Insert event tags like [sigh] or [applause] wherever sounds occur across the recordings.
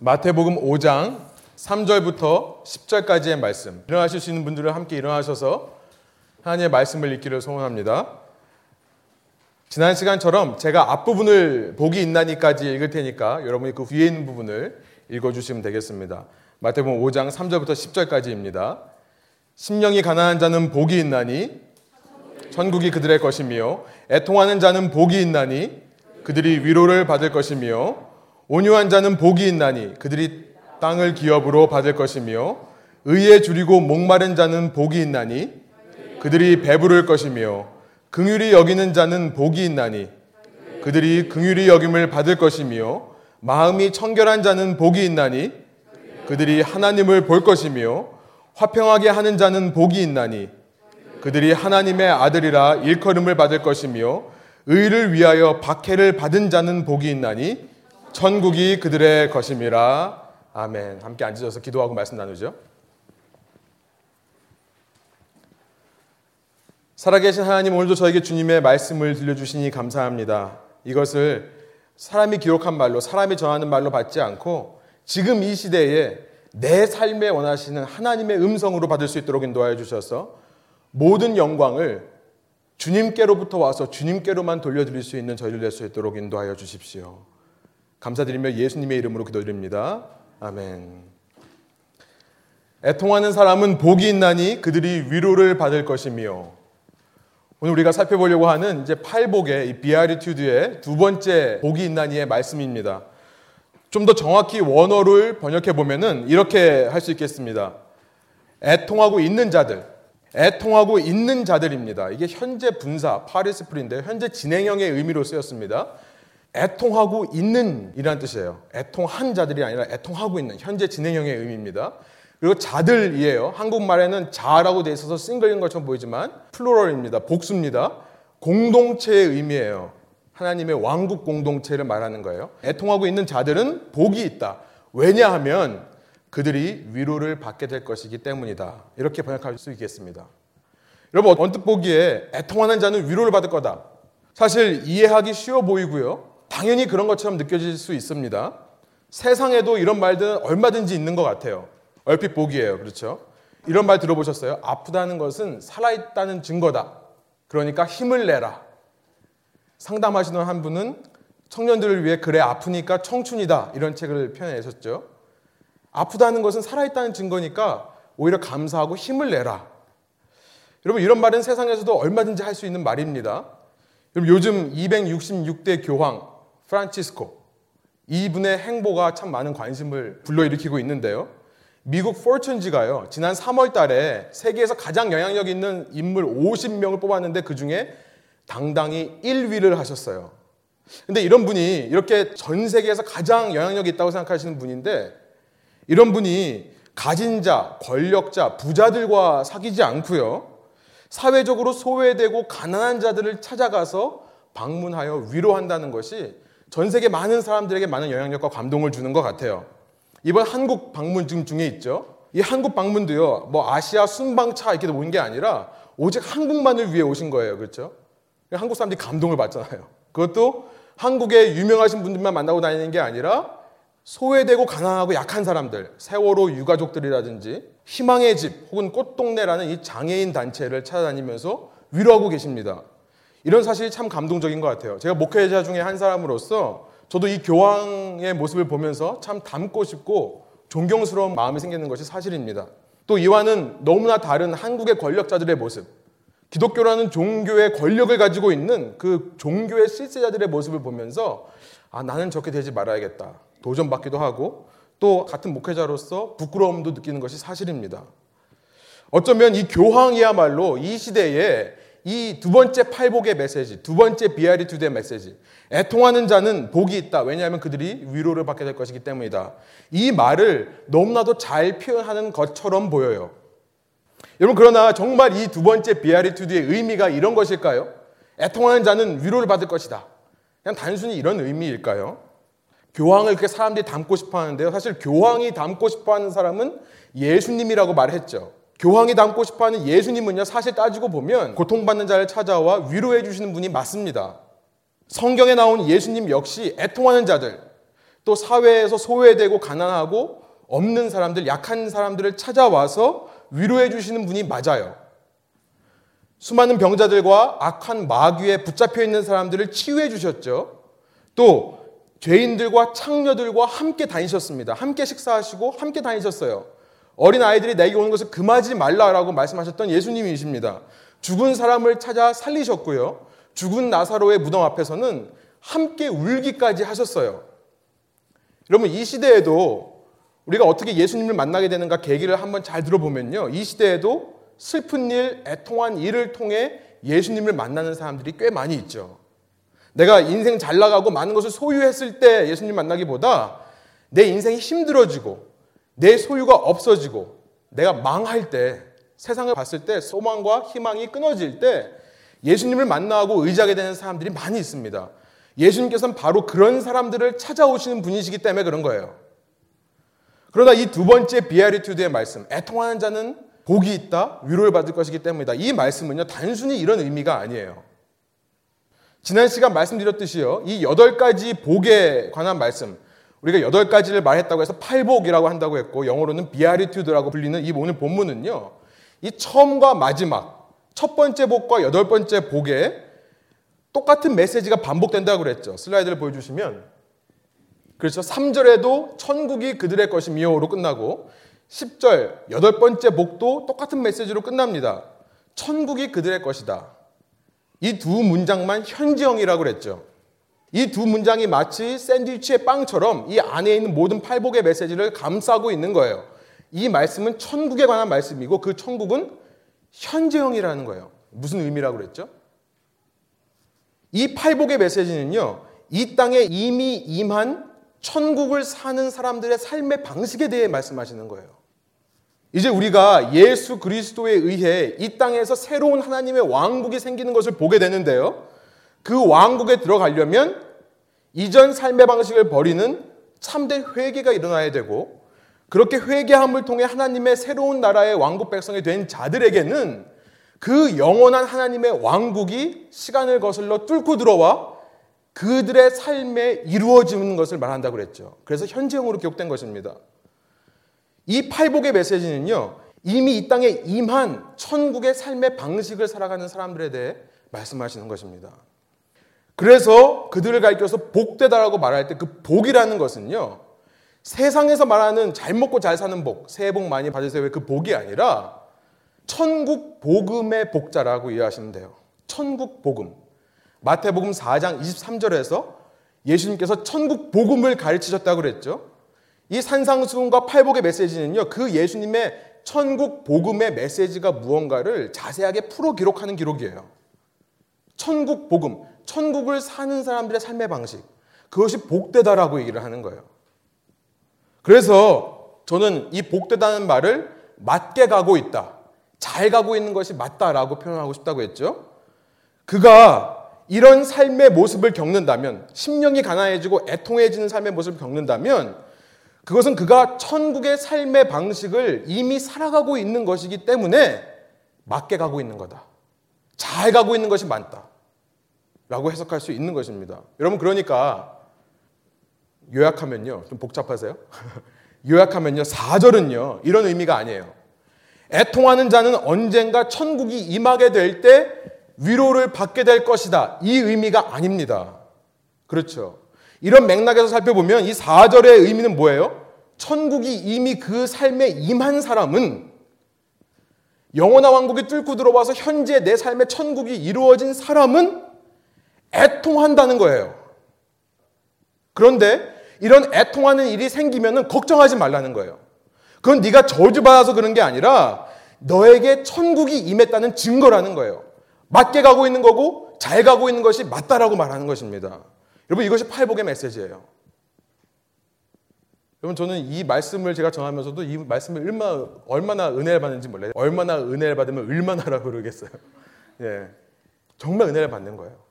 마태복음 5장 3절부터 10절까지의 말씀. 일어나실 수 있는 분들은 함께 일어나셔서 하나님의 말씀을 읽기를 소원합니다. 지난 시간처럼 제가 앞부분을 복이 있나니까지 읽을 테니까 여러분이 그 위에 있는 부분을 읽어주시면 되겠습니다. 마태복음 5장 3절부터 10절까지입니다. 심령이 가난한 자는 복이 있나니 천국이 그들의 것이며 애통하는 자는 복이 있나니 그들이 위로를 받을 것이며 온유한 자는 복이 있나니 그들이 땅을 기업으로 받을 것이며 의에 줄이고 목마른 자는 복이 있나니 그들이 배부를 것이며 긍휼히 여기는 자는 복이 있나니 그들이 긍휼히 여김을 받을 것이며 마음이 청결한 자는 복이 있나니 그들이 하나님을 볼 것이며 화평하게 하는 자는 복이 있나니 그들이 하나님의 아들이라 일컬음을 받을 것이며 의를 위하여 박해를 받은 자는 복이 있나니 천국이 그들의 것임이라. 아멘. 함께 앉으셔서 기도하고 말씀 나누죠. 살아계신 하나님 오늘도 저에게 주님의 말씀을 들려주시니 감사합니다. 이것을 사람이 기록한 말로 사람이 전하는 말로 받지 않고 지금 이 시대에 내 삶에 원하시는 하나님의 음성으로 받을 수 있도록 인도하여 주셔서 모든 영광을 주님께로부터 와서 주님께로만 돌려드릴 수 있는 저희를 낼 수 있도록 인도하여 주십시오. 감사드리며 예수님의 이름으로 기도드립니다. 아멘. 애통하는 사람은 복이 있나니 그들이 위로를 받을 것이며 오늘 우리가 살펴보려고 하는 이제 팔복의 이 비아리튜드의 두 번째 복이 있나니의 말씀입니다. 좀 더 정확히 원어를 번역해 보면은 이렇게 할 수 있겠습니다. 애통하고 있는 자들, 애통하고 있는 자들입니다. 이게 현재 분사 파리스프린데 현재 진행형의 의미로 쓰였습니다. 애통하고 있는 이라는 뜻이에요. 애통한 자들이 아니라 애통하고 있는 현재 진행형의 의미입니다. 그리고 자들이에요. 한국말에는 자라고 돼 있어서 싱글인 것처럼 보이지만 플로럴입니다. 복수입니다. 공동체의 의미예요. 하나님의 왕국 공동체를 말하는 거예요. 애통하고 있는 자들은 복이 있다. 왜냐하면 그들이 위로를 받게 될 것이기 때문이다. 이렇게 번역할 수 있겠습니다. 여러분 언뜻 보기에 애통하는 자는 위로를 받을 거다. 사실 이해하기 쉬워 보이고요. 당연히 그런 것처럼 느껴질 수 있습니다. 세상에도 이런 말들은 얼마든지 있는 것 같아요. 얼핏 보기에요. 그렇죠? 이런 말 들어보셨어요? 아프다는 것은 살아있다는 증거다. 그러니까 힘을 내라. 상담하시는 한 분은 청년들을 위해 그래 아프니까 청춘이다. 이런 책을 표현하셨죠. 아프다는 것은 살아있다는 증거니까 오히려 감사하고 힘을 내라. 여러분 이런 말은 세상에서도 얼마든지 할 수 있는 말입니다. 여러분 요즘 266대 교황 프란치스코 이분의 행보가 참 많은 관심을 불러일으키고 있는데요. 미국 포춘지가요. 지난 3월 달에 세계에서 가장 영향력 있는 인물 50명을 뽑았는데 그중에 당당히 1위를 하셨어요. 근데 이런 분이 이렇게 전 세계에서 가장 영향력이 있다고 생각하시는 분인데 이런 분이 가진 자, 권력자, 부자들과 사귀지 않고요. 사회적으로 소외되고 가난한 자들을 찾아가서 방문하여 위로한다는 것이 전 세계 많은 사람들에게 많은 영향력과 감동을 주는 것 같아요. 이번 한국 방문 중에 있죠. 이 한국 방문도요, 뭐 아시아 순방차 이렇게 온게 아니라 오직 한국만을 위해 오신 거예요. 그렇죠? 한국 사람들이 감동을 받잖아요. 그것도 한국의 유명하신 분들만 만나고 다니는 게 아니라 소외되고 가난하고 약한 사람들, 세월호 유가족들이라든지 희망의 집 혹은 꽃동네라는 이 장애인 단체를 찾아다니면서 위로하고 계십니다. 이런 사실이 참 감동적인 것 같아요. 제가 목회자 중에 한 사람으로서 저도 이 교황의 모습을 보면서 참 닮고 싶고 존경스러운 마음이 생기는 것이 사실입니다. 또 이와는 너무나 다른 한국의 권력자들의 모습, 기독교라는 종교의 권력을 가지고 있는 그 종교의 실세자들의 모습을 보면서 아, 나는 저렇게 되지 말아야겠다. 도전받기도 하고 또 같은 목회자로서 부끄러움도 느끼는 것이 사실입니다. 어쩌면 이 교황이야말로 이 시대에 이 두 번째 팔복의 메시지, 두 번째 비아리투드의 메시지. 애통하는 자는 복이 있다. 왜냐하면 그들이 위로를 받게 될 것이기 때문이다. 이 말을 너무나도 잘 표현하는 것처럼 보여요. 여러분, 그러나 정말 이 두 번째 비아리투드의 의미가 이런 것일까요? 애통하는 자는 위로를 받을 것이다. 그냥 단순히 이런 의미일까요? 교황을 그렇게 사람들이 닮고 싶어 하는데요. 사실 교황이 닮고 싶어 하는 사람은 예수님이라고 말했죠. 교황이 닮고 싶어 하는 예수님은요, 사실 따지고 보면 고통받는 자를 찾아와 위로해 주시는 분이 맞습니다. 성경에 나온 예수님 역시 애통하는 자들, 또 사회에서 소외되고 가난하고 없는 사람들, 약한 사람들을 찾아와서 위로해 주시는 분이 맞아요. 수많은 병자들과 악한 마귀에 붙잡혀 있는 사람들을 치유해 주셨죠. 또 죄인들과 창녀들과 함께 다니셨습니다. 함께 식사하시고 함께 다니셨어요. 어린 아이들이 내게 오는 것을 금하지 말라라고 말씀하셨던 예수님이십니다. 죽은 사람을 찾아 살리셨고요. 죽은 나사로의 무덤 앞에서는 함께 울기까지 하셨어요. 여러분 이 시대에도 우리가 어떻게 예수님을 만나게 되는가 계기를 한번 잘 들어보면요. 이 시대에도 슬픈 일, 애통한 일을 통해 예수님을 만나는 사람들이 꽤 많이 있죠. 내가 인생 잘 나가고 많은 것을 소유했을 때 예수님 만나기보다 내 인생이 힘들어지고 내 소유가 없어지고 내가 망할 때 세상을 봤을 때 소망과 희망이 끊어질 때 예수님을 만나고 의지하게 되는 사람들이 많이 있습니다. 예수님께서는 바로 그런 사람들을 찾아오시는 분이시기 때문에 그런 거예요. 그러나 이 두 번째 비아리투드의 말씀, 애통하는 자는 복이 있다, 위로를 받을 것이기 때문이다. 이 말씀은요, 단순히 이런 의미가 아니에요. 지난 시간 말씀드렸듯이요, 이 여덟 가지 복에 관한 말씀, 우리가 여덟 가지를 말했다고 해서 팔복이라고 한다고 했고, 영어로는 비아리투드라고 불리는 이 오늘 본문은요, 이 처음과 마지막, 첫 번째 복과 여덟 번째 복에 똑같은 메시지가 반복된다고 그랬죠. 슬라이드를 보여주시면. 그래서 3절에도 천국이 그들의 것이미요로 끝나고 10절 여덟 번째 복도 똑같은 메시지로 끝납니다. 천국이 그들의 것이다. 이 두 문장만 현지형이라고 그랬죠. 이 두 문장이 마치 샌드위치의 빵처럼 이 안에 있는 모든 팔복의 메시지를 감싸고 있는 거예요. 이 말씀은 천국에 관한 말씀이고 그 천국은 현재형이라는 거예요. 무슨 의미라고 그랬죠? 이 팔복의 메시지는요, 이 땅에 이미 임한 천국을 사는 사람들의 삶의 방식에 대해 말씀하시는 거예요. 이제 우리가 예수 그리스도에 의해 이 땅에서 새로운 하나님의 왕국이 생기는 것을 보게 되는데요. 그 왕국에 들어가려면 이전 삶의 방식을 버리는 참된 회개가 일어나야 되고 그렇게 회개함을 통해 하나님의 새로운 나라의 왕국 백성이 된 자들에게는 그 영원한 하나님의 왕국이 시간을 거슬러 뚫고 들어와 그들의 삶에 이루어지는 것을 말한다고 그랬죠. 그래서 현재형으로 기록된 것입니다. 이 팔복의 메시지는요, 이미 이 땅에 임한 천국의 삶의 방식을 살아가는 사람들에 대해 말씀하시는 것입니다. 그래서 그들을 가리켜서 복되다라고 말할 때 그 복이라는 것은요, 세상에서 말하는 잘 먹고 잘 사는 복, 새해 복 많이 받으세요. 그 복이 아니라 천국 복음의 복자라고 이해하시면 돼요. 천국 복음. 마태복음 4장 23절에서 예수님께서 천국 복음을 가르치셨다고 그랬죠. 이 산상수훈과 팔복의 메시지는요. 그 예수님의 천국 복음의 메시지가 무언가를 자세하게 풀어 기록하는 기록이에요. 천국 복음, 천국을 사는 사람들의 삶의 방식. 그것이 복되다라고 얘기를 하는 거예요. 그래서 저는 이 복되다는 말을 맞게 가고 있다. 잘 가고 있는 것이 맞다라고 표현하고 싶다고 했죠. 그가 이런 삶의 모습을 겪는다면, 심령이 가난해지고 애통해지는 삶의 모습을 겪는다면, 그것은 그가 천국의 삶의 방식을 이미 살아가고 있는 것이기 때문에 맞게 가고 있는 거다. 잘 가고 있는 것이 많다. 라고 해석할 수 있는 것입니다. 여러분, 그러니까 요약하면요. 좀 복잡하세요? [laughs] 요약하면요. 4절은요. 이런 의미가 아니에요. 애통하는 자는 언젠가 천국이 임하게 될 때 위로를 받게 될 것이다. 이 의미가 아닙니다. 그렇죠. 이런 맥락에서 살펴보면 이 4절의 의미는 뭐예요? 천국이 이미 그 삶에 임한 사람은 영원한 왕국이 뚫고 들어와서 현재 내 삶의 천국이 이루어진 사람은 애통한다는 거예요. 그런데 이런 애통하는 일이 생기면 걱정하지 말라는 거예요. 그건 네가 저주받아서 그런 게 아니라 너에게 천국이 임했다는 증거라는 거예요. 맞게 가고 있는 거고 잘 가고 있는 것이 맞다라고 말하는 것입니다. 여러분 이것이 팔복의 메시지예요. 여러분 저는 이 말씀을 제가 전하면서도 이 말씀을 얼마나, 얼마나 은혜를 받는지 몰라요. 얼마나 은혜를 받으면 얼마나라 그러겠어요. 예, 정말 은혜를 받는 거예요.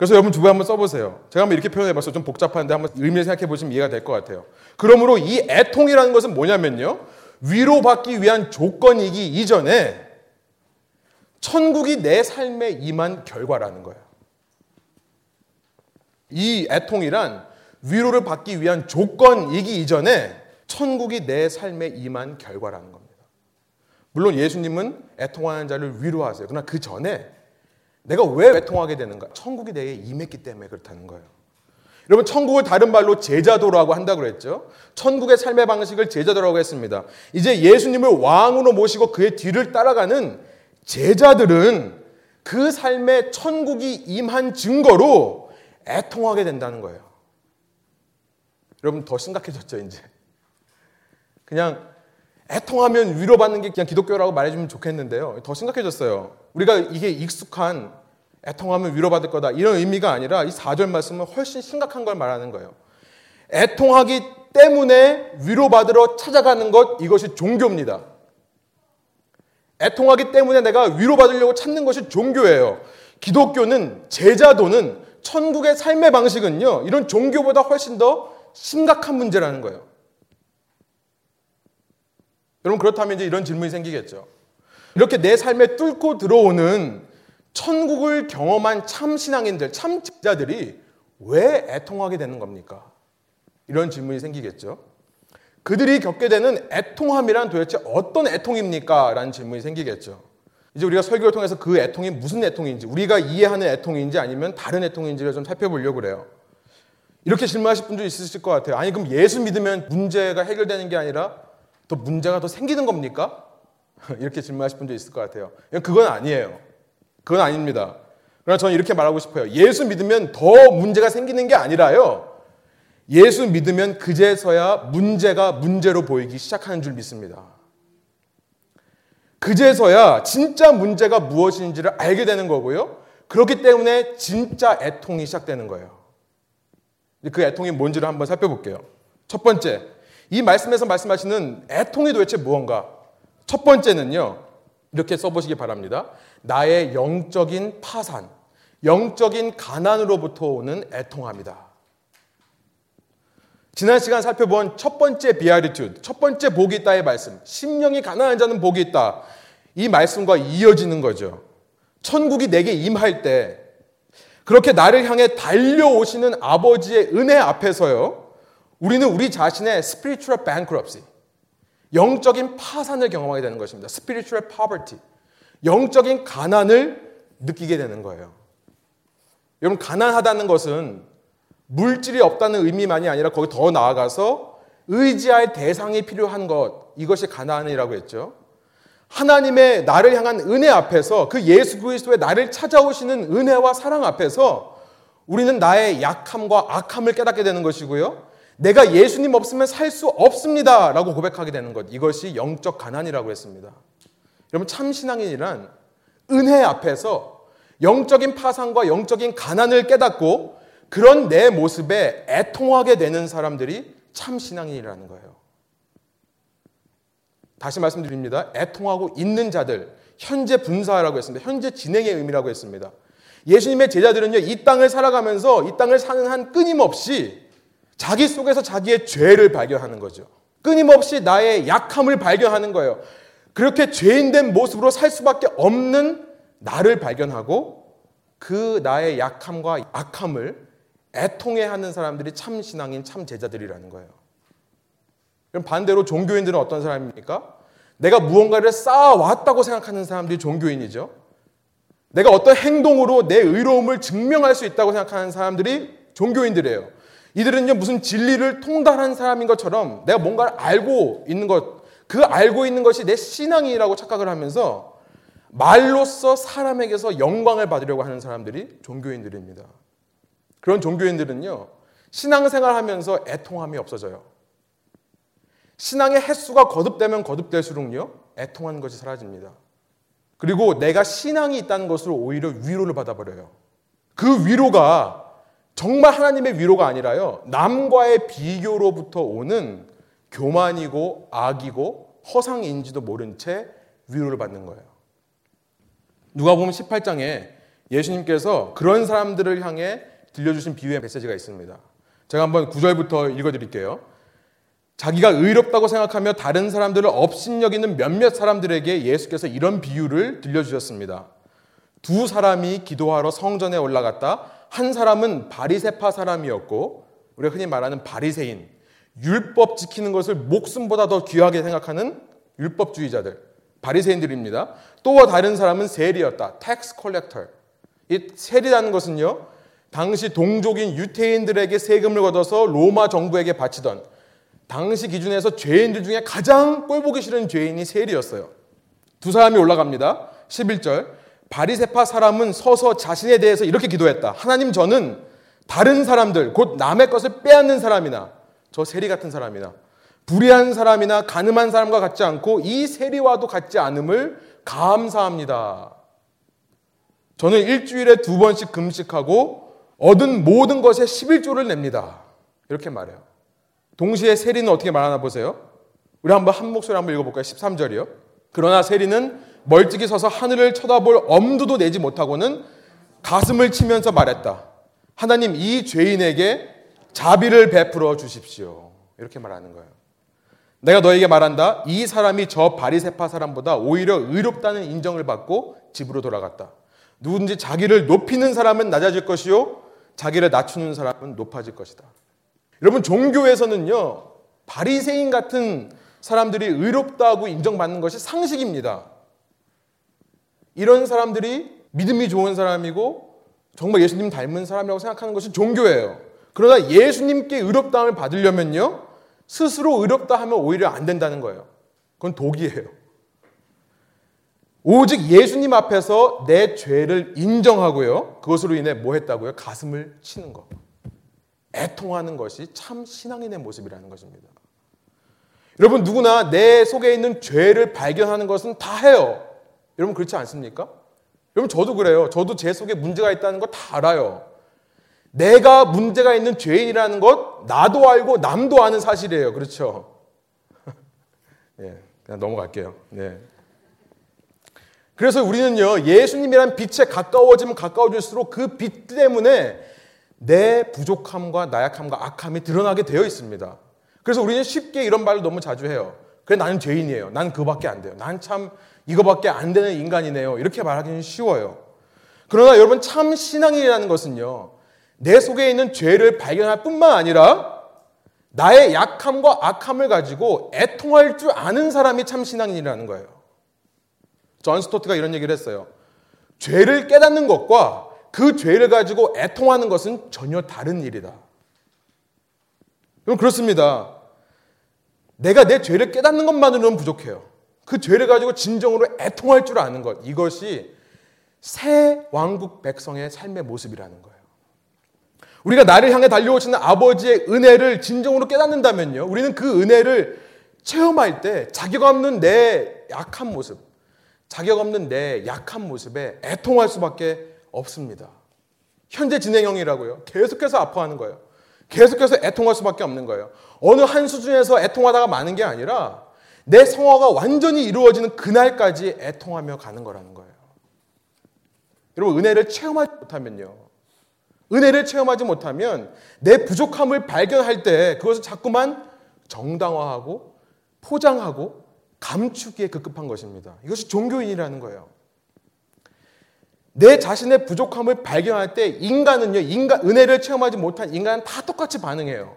그래서 여러분 두 번 한번 써보세요. 제가 한번 이렇게 표현해봤어요. 좀 복잡한데 한번 의미를 생각해 보시면 이해가 될 것 같아요. 그러므로 이 애통이라는 것은 뭐냐면요. 위로받기 위한 조건이기 이전에 천국이 내 삶에 임한 결과라는 거예요. 이 애통이란 위로를 받기 위한 조건이기 이전에 천국이 내 삶에 임한 결과라는 겁니다. 물론 예수님은 애통하는 자를 위로하세요. 그러나 그 전에 내가 왜 애통하게 되는가? 천국이 내게 임했기 때문에 그렇다는 거예요. 여러분 천국을 다른 말로 제자도라고 한다고 그랬죠. 천국의 삶의 방식을 제자도라고 했습니다. 이제 예수님을 왕으로 모시고 그의 뒤를 따라가는 제자들은 그 삶에 천국이 임한 증거로 애통하게 된다는 거예요. 여러분 더 심각해졌죠, 이제. 그냥 애통하면 위로받는 게 그냥 기독교라고 말해주면 좋겠는데요. 더 심각해졌어요. 우리가 이게 익숙한 애통하면 위로받을 거다. 이런 의미가 아니라 이 4절 말씀은 훨씬 심각한 걸 말하는 거예요. 애통하기 때문에 위로받으러 찾아가는 것, 이것이 종교입니다. 애통하기 때문에 내가 위로받으려고 찾는 것이 종교예요. 기독교는, 제자도는, 천국의 삶의 방식은요, 이런 종교보다 훨씬 더 심각한 문제라는 거예요. 여러분, 그렇다면 이제 이런 질문이 생기겠죠. 이렇게 내 삶에 뚫고 들어오는 천국을 경험한 참 신앙인들, 참 직자들이 왜 애통하게 되는 겁니까? 이런 질문이 생기겠죠. 그들이 겪게 되는 애통함이란 도대체 어떤 애통입니까? 라는 질문이 생기겠죠. 이제 우리가 설교를 통해서 그 애통이 무슨 애통인지, 우리가 이해하는 애통인지 아니면 다른 애통인지를 좀 살펴보려고 그래요. 이렇게 질문하실 분도 있으실 것 같아요. 아니, 그럼 예수 믿으면 문제가 해결되는 게 아니라 더 문제가 더 생기는 겁니까? [laughs] 이렇게 질문하실 분도 있을 것 같아요. 그건 아니에요. 그건 아닙니다. 그러나 저는 이렇게 말하고 싶어요. 예수 믿으면 더 문제가 생기는 게 아니라요. 예수 믿으면 그제서야 문제가 문제로 보이기 시작하는 줄 믿습니다. 그제서야 진짜 문제가 무엇인지를 알게 되는 거고요. 그렇기 때문에 진짜 애통이 시작되는 거예요. 그 애통이 뭔지를 한번 살펴볼게요. 첫 번째, 이 말씀에서 말씀하시는 애통이 도대체 무언가? 첫 번째는요, 이렇게 써보시기 바랍니다. 나의 영적인 파산, 영적인 가난으로부터 오는 애통함이다. 지난 시간 살펴본 첫 번째 비아리튜드, 첫 번째 복이 있다의 말씀, 심령이 가난한 자는 복이 있다. 이 말씀과 이어지는 거죠. 천국이 내게 임할 때 그렇게 나를 향해 달려오시는 아버지의 은혜 앞에서요. 우리는 우리 자신의 spiritual bankruptcy, 영적인 파산을 경험하게 되는 것입니다. spiritual poverty. 영적인 가난을 느끼게 되는 거예요. 여러분, 가난하다는 것은 물질이 없다는 의미만이 아니라 거기 더 나아가서 의지할 대상이 필요한 것, 이것이 가난이라고 했죠. 하나님의 나를 향한 은혜 앞에서 그 예수 그리스도의 나를 찾아오시는 은혜와 사랑 앞에서 우리는 나의 약함과 악함을 깨닫게 되는 것이고요. 내가 예수님 없으면 살 수 없습니다. 라고 고백하게 되는 것. 이것이 영적 가난이라고 했습니다. 여러분, 참 신앙인이란 은혜 앞에서 영적인 파산과 영적인 가난을 깨닫고 그런 내 모습에 애통하게 되는 사람들이 참 신앙인이라는 거예요. 다시 말씀드립니다. 애통하고 있는 자들, 현재 분사라고 했습니다. 현재 진행의 의미라고 했습니다. 예수님의 제자들은요, 이 땅을 살아가면서 이 땅을 사는 한 끊임없이 자기 속에서 자기의 죄를 발견하는 거죠. 끊임없이 나의 약함을 발견하는 거예요. 그렇게 죄인된 모습으로 살 수밖에 없는 나를 발견하고 그 나의 약함과 악함을 애통해 하는 사람들이 참 신앙인 참 제자들이라는 거예요. 그럼 반대로 종교인들은 어떤 사람입니까? 내가 무언가를 쌓아왔다고 생각하는 사람들이 종교인이죠. 내가 어떤 행동으로 내 의로움을 증명할 수 있다고 생각하는 사람들이 종교인들이에요. 이들은요, 무슨 진리를 통달한 사람인 것처럼 내가 뭔가를 알고 있는 것, 그 알고 있는 것이 내 신앙이라고 착각을 하면서 말로써 사람에게서 영광을 받으려고 하는 사람들이 종교인들입니다. 그런 종교인들은요, 신앙생활 하면서 애통함이 없어져요. 신앙의 횟수가 거듭되면 거듭될수록요, 애통하는 것이 사라집니다. 그리고 내가 신앙이 있다는 것으로 오히려 위로를 받아버려요. 그 위로가 정말 하나님의 위로가 아니라요, 남과의 비교로부터 오는 교만이고 악이고 허상인지도 모른 채 위로를 받는 거예요. 누가 보면 18장에 예수님께서 그런 사람들을 향해 들려주신 비유의 메시지가 있습니다. 제가 한번 9절부터 읽어드릴게요. 자기가 의롭다고 생각하며 다른 사람들을 업신여기는 몇몇 사람들에게 예수께서 이런 비유를 들려주셨습니다. 두 사람이 기도하러 성전에 올라갔다. 한 사람은 바리새파 사람이었고 우리가 흔히 말하는 바리새인, 율법 지키는 것을 목숨보다 더 귀하게 생각하는 율법주의자들, 바리새인들입니다. 또 다른 사람은 세리였다. tax collector. 이 세리라는 것은요. 당시 동족인 유태인들에게 세금을 걷어서 로마 정부에게 바치던 당시 기준에서 죄인들 중에 가장 꼴보기 싫은 죄인이 세리였어요. 두 사람이 올라갑니다. 11절. 바리세파 사람은 서서 자신에 대해서 이렇게 기도했다. 하나님 저는 다른 사람들, 곧 남의 것을 빼앗는 사람이나 저 세리 같은 사람이나 불의한 사람이나 가늠한 사람과 같지 않고 이 세리와도 같지 않음을 감사합니다. 저는 일주일에 두 번씩 금식하고 얻은 모든 것에 11조를 냅니다. 이렇게 말해요. 동시에 세리는 어떻게 말하나 보세요. 우리 한번 한 목소리 한번 읽어볼까요? 13절이요. 그러나 세리는 멀찍이 서서 하늘을 쳐다볼 엄두도 내지 못하고는 가슴을 치면서 말했다. 하나님 이 죄인에게 자비를 베풀어 주십시오. 이렇게 말하는 거예요. 내가 너에게 말한다. 이 사람이 저 바리세파 사람보다 오히려 의롭다는 인정을 받고 집으로 돌아갔다. 누군지 자기를 높이는 사람은 낮아질 것이요. 자기를 낮추는 사람은 높아질 것이다. 여러분 종교에서는요. 바리새인 같은 사람들이 의롭다고 인정받는 것이 상식입니다. 이런 사람들이 믿음이 좋은 사람이고 정말 예수님 닮은 사람이라고 생각하는 것이 종교예요. 그러나 예수님께 의롭다함을 받으려면요. 스스로 의롭다 하면 오히려 안 된다는 거예요. 그건 독이에요. 오직 예수님 앞에서 내 죄를 인정하고요. 그것으로 인해 뭐 했다고요? 가슴을 치는 것. 애통하는 것이 참 신앙인의 모습이라는 것입니다. 여러분 누구나 내 속에 있는 죄를 발견하는 것은 다 해요. 여러분 그렇지 않습니까? 여러분 저도 그래요. 저도 제 속에 문제가 있다는 거 다 알아요. 내가 문제가 있는 죄인이라는 것 나도 알고 남도 아는 사실이에요. 그렇죠? 네, [laughs] 그냥 넘어갈게요. 네. 그래서 우리는요, 예수님이란 빛에 가까워지면 가까워질수록 그 빛 때문에 내 부족함과 나약함과 악함이 드러나게 되어 있습니다. 그래서 우리는 쉽게 이런 말을 너무 자주 해요. 그래, 나는 죄인이에요. 난 그거밖에 안 돼요. 난 참 이거밖에 안 되는 인간이네요. 이렇게 말하기는 쉬워요. 그러나 여러분, 참 신앙이라는 것은요, 내 속에 있는 죄를 발견할 뿐만 아니라 나의 약함과 악함을 가지고 애통할 줄 아는 사람이 참 신앙인이라는 거예요. 존 스토트가 이런 얘기를 했어요. 죄를 깨닫는 것과 그 죄를 가지고 애통하는 것은 전혀 다른 일이다. 그럼 그렇습니다. 내가 내 죄를 깨닫는 것만으로는 부족해요. 그 죄를 가지고 진정으로 애통할 줄 아는 것. 이것이 새 왕국 백성의 삶의 모습이라는 거예요. 우리가 나를 향해 달려오시는 아버지의 은혜를 진정으로 깨닫는다면요. 우리는 그 은혜를 체험할 때 자격 없는 내 약한 모습, 자격 없는 내 약한 모습에 애통할 수밖에 없습니다. 현재 진행형이라고요. 계속해서 아파하는 거예요. 계속해서 애통할 수밖에 없는 거예요. 어느 한 수준에서 애통하다가 많은 게 아니라 내 성화가 완전히 이루어지는 그날까지 애통하며 가는 거라는 거예요. 여러분, 은혜를 체험하지 못하면요. 은혜를 체험하지 못하면 내 부족함을 발견할 때 그것을 자꾸만 정당화하고 포장하고 감추기에 급급한 것입니다. 이것이 종교인이라는 거예요. 내 자신의 부족함을 발견할 때 인간은요, 인간, 은혜를 체험하지 못한 인간은 다 똑같이 반응해요.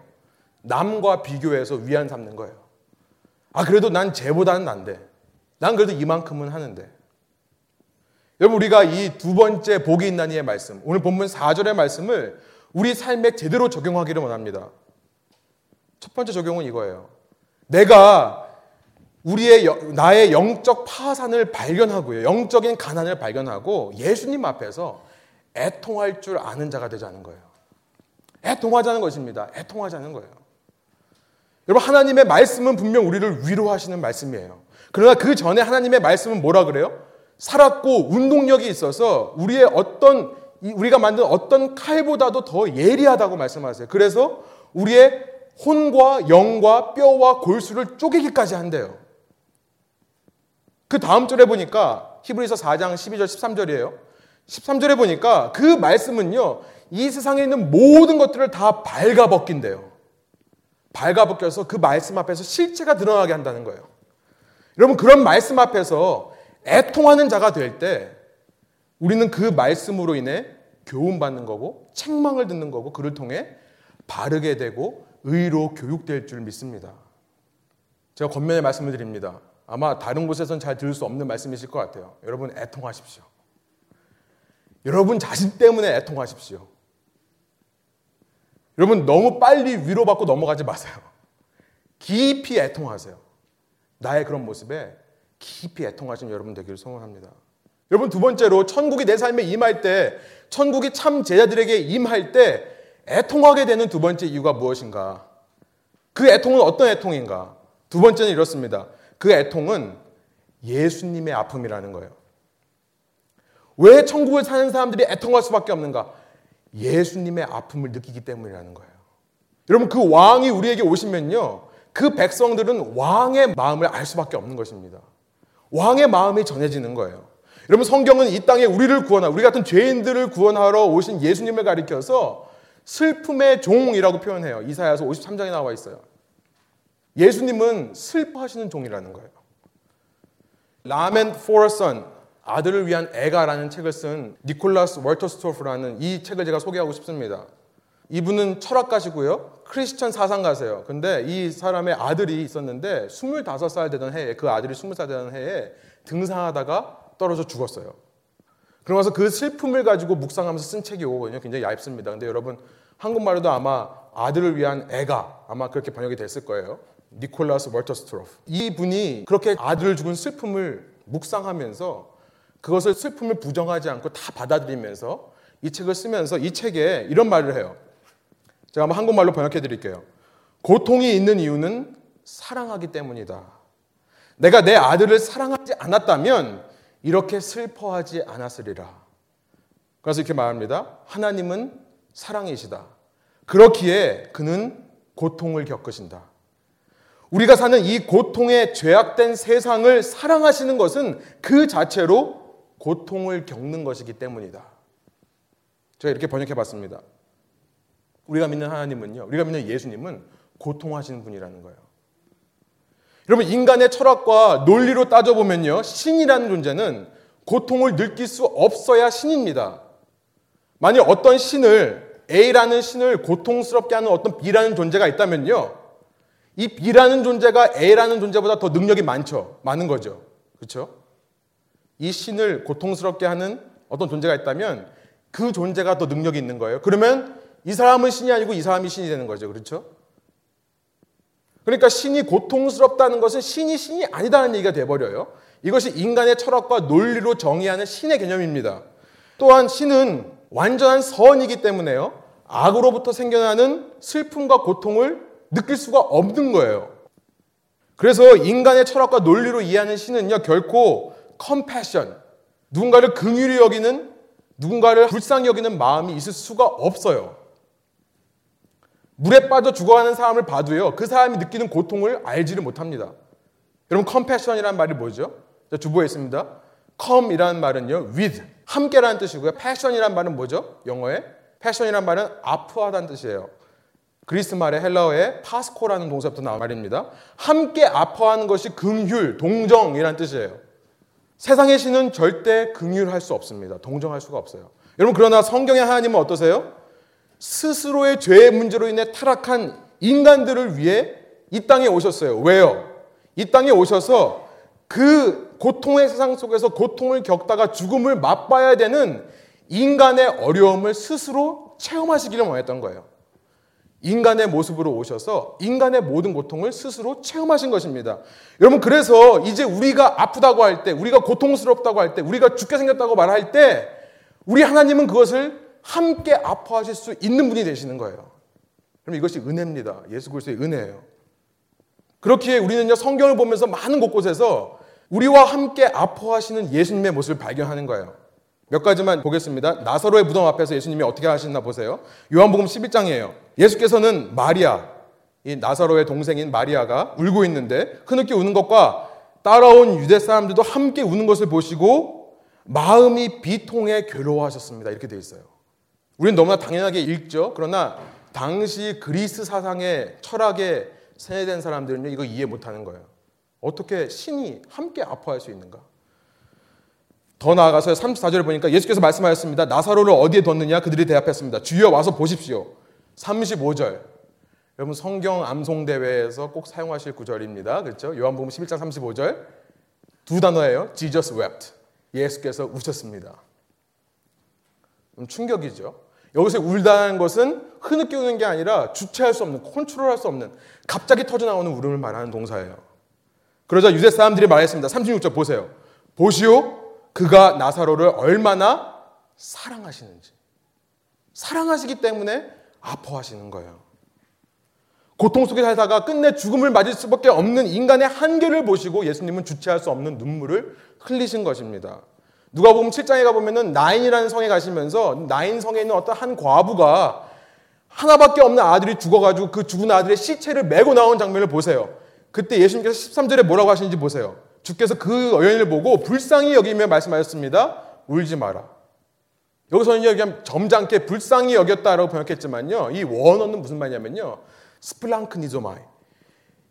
남과 비교해서 위안 삼는 거예요. 아, 그래도 난 쟤보다는 난데. 난 그래도 이만큼은 하는데. 여러분 우리가 이 두 번째 복이 있나니의 말씀, 오늘 본문 4절의 말씀을 우리 삶에 제대로 적용하기를 원합니다. 첫 번째 적용은 이거예요. 내가 우리의 나의 영적 파산을 발견하고요. 영적인 가난을 발견하고 예수님 앞에서 애통할 줄 아는 자가 되자는 거예요. 애통하자는 것입니다. 애통하자는 거예요. 여러분 하나님의 말씀은 분명 우리를 위로하시는 말씀이에요. 그러나 그 전에 하나님의 말씀은 뭐라 그래요? 살았고 운동력이 있어서 우리의 어떤 우리가 만든 어떤 칼보다도 더 예리하다고 말씀하세요. 그래서 우리의 혼과 영과 뼈와 골수를 쪼개기까지 한대요. 그 다음 절에 보니까 히브리서 4장 12절 13절이에요. 13절에 보니까 그 말씀은요. 이 세상에 있는 모든 것들을 다 발가벗긴대요. 발가벗겨서 그 말씀 앞에서 실체가 드러나게 한다는 거예요. 여러분 그런 말씀 앞에서 애통하는 자가 될 때 우리는 그 말씀으로 인해 교훈받는 거고 책망을 듣는 거고 그를 통해 바르게 되고 의로 교육될 줄 믿습니다. 제가 겉면에 말씀을 드립니다. 아마 다른 곳에서는 잘 들을 수 없는 말씀이실 것 같아요. 여러분 애통하십시오. 여러분 자신 때문에 애통하십시오. 여러분 너무 빨리 위로받고 넘어가지 마세요. 깊이 애통하세요. 나의 그런 모습에 깊이 애통하신 여러분 되기를 소원합니다. 여러분 두 번째로 천국이 내 삶에 임할 때 천국이 참 제자들에게 임할 때 애통하게 되는 두 번째 이유가 무엇인가? 그 애통은 어떤 애통인가? 두 번째는 이렇습니다. 그 애통은 예수님의 아픔이라는 거예요. 왜 천국을 사는 사람들이 애통할 수밖에 없는가? 예수님의 아픔을 느끼기 때문이라는 거예요. 여러분 그 왕이 우리에게 오시면요. 그 백성들은 왕의 마음을 알 수밖에 없는 것입니다. 왕의 마음이 전해지는 거예요. 여러분 성경은 이 땅에 우리를 구원하 우리 같은 죄인들을 구원하러 오신 예수님을 가리켜서 슬픔의 종이라고 표현해요. 이사야서 53장에 나와 있어요. 예수님은 슬퍼하시는 종이라는 거예요. 라멘 포러선 아들을 위한 애가라는 책을 쓴 니콜라스 월터스토프라는 이 책을 제가 소개하고 싶습니다. 이분은 철학가시고요. 크리스천 사상가세요. 근데 이 사람의 아들이 있었는데 25살 되던 해에 그 아들이 20살 되던 해에 등산하다가 떨어져 죽었어요. 그러면서 그 슬픔을 가지고 묵상하면서 쓴 책이 오거든요. 굉장히 얇습니다. 근데 여러분 한국말로도 아마 아들을 위한 애가 아마 그렇게 번역이 됐을 거예요. 니콜라스 월터스트로프. 이 분이 그렇게 아들을 죽은 슬픔을 묵상하면서 그것을 슬픔을 부정하지 않고 다 받아들이면서 이 책을 쓰면서 이 책에 이런 말을 해요. 제가 한번 한국말로 번역해 드릴게요. 고통이 있는 이유는 사랑하기 때문이다. 내가 내 아들을 사랑하지 않았다면 이렇게 슬퍼하지 않았으리라. 그래서 이렇게 말합니다. 하나님은 사랑이시다. 그렇기에 그는 고통을 겪으신다. 우리가 사는 이 고통의 죄악된 세상을 사랑하시는 것은 그 자체로 고통을 겪는 것이기 때문이다. 제가 이렇게 번역해 봤습니다. 우리가 믿는 하나님은요, 우리가 믿는 예수님은 고통하시는 분이라는 거예요. 여러분, 인간의 철학과 논리로 따져보면요, 신이라는 존재는 고통을 느낄 수 없어야 신입니다. 만약 어떤 신을, A라는 신을 고통스럽게 하는 어떤 B라는 존재가 있다면요, 이 B라는 존재가 A라는 존재보다 더 능력이 많죠. 많은 거죠. 그렇죠? 이 신을 고통스럽게 하는 어떤 존재가 있다면 그 존재가 더 능력이 있는 거예요. 그러면 이 사람은 신이 아니고 이 사람이 신이 되는 거죠. 그렇죠? 그러니까 신이 고통스럽다는 것은 신이 신이 아니다는 얘기가 돼버려요. 이것이 인간의 철학과 논리로 정의하는 신의 개념입니다. 또한 신은 완전한 선이기 때문에요. 악으로부터 생겨나는 슬픔과 고통을 느낄 수가 없는 거예요. 그래서 인간의 철학과 논리로 이해하는 신은요, 결코 컴패션, 누군가를 긍휼히 여기는 누군가를 불쌍히 여기는 마음이 있을 수가 없어요. 물에 빠져 죽어가는 사람을 봐도요, 그 사람이 느끼는 고통을 알지를 못합니다. 여러분, 컴패션이라는 말이 뭐죠? 주보에 있습니다. come이라는 말은요, with, 함께라는 뜻이고요. passion이라는 말은 뭐죠? 영어에? passion이라는 말은 아프하다는 뜻이에요. 그리스 말의 헬라어의 파스코라는 동사부터 나온 말입니다. 함께 아파하는 것이 긍휼, 동정이라는 뜻이에요. 세상의 신은 절대 긍휼할 수 없습니다. 동정할 수가 없어요. 여러분 그러나 성경의 하나님은 어떠세요? 스스로의 죄의 문제로 인해 타락한 인간들을 위해 이 땅에 오셨어요. 왜요? 이 땅에 오셔서 그 고통의 세상 속에서 고통을 겪다가 죽음을 맛봐야 되는 인간의 어려움을 스스로 체험하시기를 원했던 거예요. 인간의 모습으로 오셔서 인간의 모든 고통을 스스로 체험하신 것입니다. 여러분, 그래서 이제 우리가 아프다고 할 때, 우리가 고통스럽다고 할 때, 우리가 죽게 생겼다고 말할 때, 우리 하나님은 그것을 함께 아파하실 수 있는 분이 되시는 거예요. 그럼 이것이 은혜입니다. 예수 그리스도의 은혜예요. 그렇기에 우리는요, 성경을 보면서 많은 곳곳에서 우리와 함께 아파하시는 예수님의 모습을 발견하는 거예요. 몇 가지만 보겠습니다. 나사로의 무덤 앞에서 예수님이 어떻게 하시나 보세요. 요한복음 11장이에요. 예수께서는 마리아, 이 나사로의 동생인 마리아가 울고 있는데 흐느끼 우는 것과 따라온 유대 사람들도 함께 우는 것을 보시고 마음이 비통해 괴로워하셨습니다. 이렇게 되어 있어요. 우리는 너무나 당연하게 읽죠. 그러나 당시 그리스 사상의 철학에 세뇌된 사람들은 이거 이해 못하는 거예요. 어떻게 신이 함께 아파할 수 있는가? 더 나아가서 34절을 보니까 예수께서 말씀하셨습니다. 나사로를 어디에 뒀느냐? 그들이 대답했습니다. 주여 와서 보십시오. 35절. 여러분 성경 암송 대회에서 꼭 사용하실 구절입니다. 그렇죠? 요한복음 11장 35절. 두 단어예요. Jesus wept. 예수께서 우셨습니다. 충격이죠. 여기서 울다는 것은 흐느끼 우는 게 아니라 주체할 수 없는, 컨트롤할 수 없는, 갑자기 터져나오는 울음을 말하는 동사예요. 그러자 유대 사람들이 말했습니다. 36절 보세요. 보시오, 그가 나사로를 얼마나 사랑하시는지. 사랑하시기 때문에 아파하시는 거예요. 고통 속에 살다가 끝내 죽음을 맞을 수밖에 없는 인간의 한계를 보시고 예수님은 주체할 수 없는 눈물을 흘리신 것입니다. 누가 보면 7장에 가보면은 나인이라는 성에 가시면서 나인 성에 있는 어떤 한 과부가 하나밖에 없는 아들이 죽어가지고 그 죽은 아들의 시체를 메고 나온 장면을 보세요. 그때 예수님께서 13절에 뭐라고 하시는지 보세요. 주께서 그 여인을 보고 불쌍히 여기며 말씀하셨습니다. 울지 마라. 여기서는 여기 점잖게 불쌍히 여겼다라고 번역했지만요. 이 원어는 무슨 말이냐면요. 스플랑크니조마이.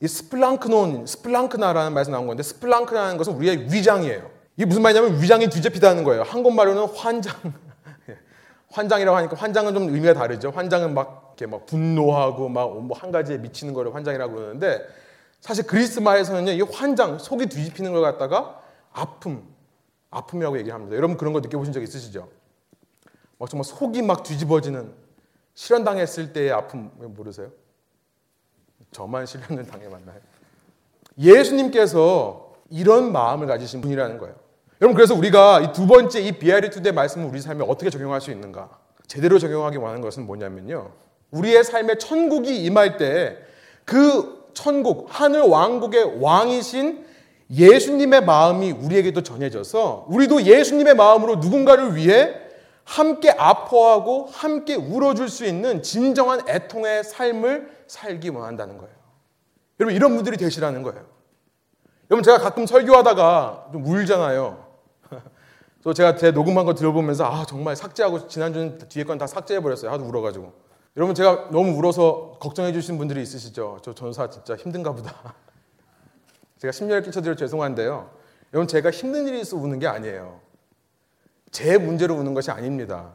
이 스플랑크논, 스플랑크나라는 말에서 나온 건데 스플랑크라는 것은 우리의 위장이에요. 이게 무슨 말이냐면 위장이 뒤집히다는 거예요. 한국말로는 환장. [laughs] 환장이라고 하니까 환장은 좀 의미가 다르죠. 환장은 막 이렇게 막 분노하고 막 한 가지에 미치는 거를 환장이라고 그러는데 사실 그리스 말에서는요, 이 환장, 속이 뒤집히는 걸 갖다가 아픔, 아픔이라고 얘기합니다. 여러분 그런 거 느껴보신 적 있으시죠? 막 정말 속이 막 뒤집어지는 실현당했을 때의 아픔 모르세요? 저만 실현을 당해봤나요? 예수님께서 이런 마음을 가지신 분이라는 거예요. 여러분 그래서 우리가 이 두 번째 이 비아리투드의 말씀을 우리 삶에 어떻게 적용할 수 있는가? 제대로 적용하기 원하는 것은 뭐냐면요. 우리의 삶에 천국이 임할 때 그 천국 하늘 왕국의 왕이신 예수님의 마음이 우리에게도 전해져서 우리도 예수님의 마음으로 누군가를 위해 함께 아파하고 함께 울어줄 수 있는 진정한 애통의 삶을 살기 원한다는 거예요. 여러분 이런 분들이 되시라는 거예요. 여러분 제가 가끔 설교하다가 좀 울잖아요. [laughs] 또 제가 제 녹음한 거 들어보면서 아 정말 삭제하고 지난주는 뒤에 건 다 삭제해 버렸어요. 하도 울어가지고. 여러분 제가 너무 울어서 걱정해 주신 분들이 있으시죠. 저 전사 진짜 힘든가 보다. [laughs] 제가 심려를 끼쳐드려 죄송한데요. 여러분 제가 힘든 일이 있어 우는 게 아니에요. 제 문제로 우는 것이 아닙니다.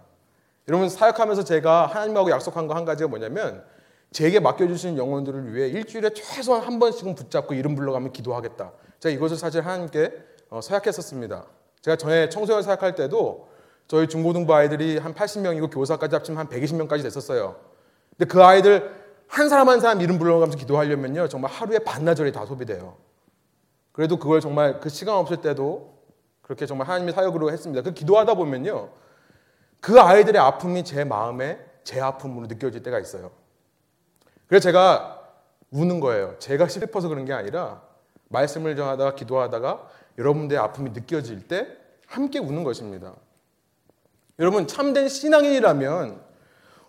여러분 사역하면서 제가 하나님하고 약속한 거 한 가지가 뭐냐면 제게 맡겨주신 영혼들을 위해 일주일에 최소한 한 번씩은 붙잡고 이름 불러가면 기도하겠다. 제가 이것을 사실 하나님께 어, 서약했었습니다. 제가 전에 청소년 사역할 때도 저희 중고등부 아이들이 한 80명이고 교사까지 합치면 한 120명까지 됐었어요. 근데 그 아이들 한 사람 한 사람 이름 불러가면서 기도하려면요. 정말 하루에 반나절이 다 소비돼요. 그래도 그걸 정말 그 시간 없을 때도 그렇게 정말 하나님의 사역으로 했습니다. 그 기도하다 보면요. 그 아이들의 아픔이 제 마음에 제 아픔으로 느껴질 때가 있어요. 그래서 제가 우는 거예요. 제가 슬퍼서 그런 게 아니라 말씀을 전하다가 기도하다가 여러분들의 아픔이 느껴질 때 함께 우는 것입니다. 여러분 참된 신앙인이라면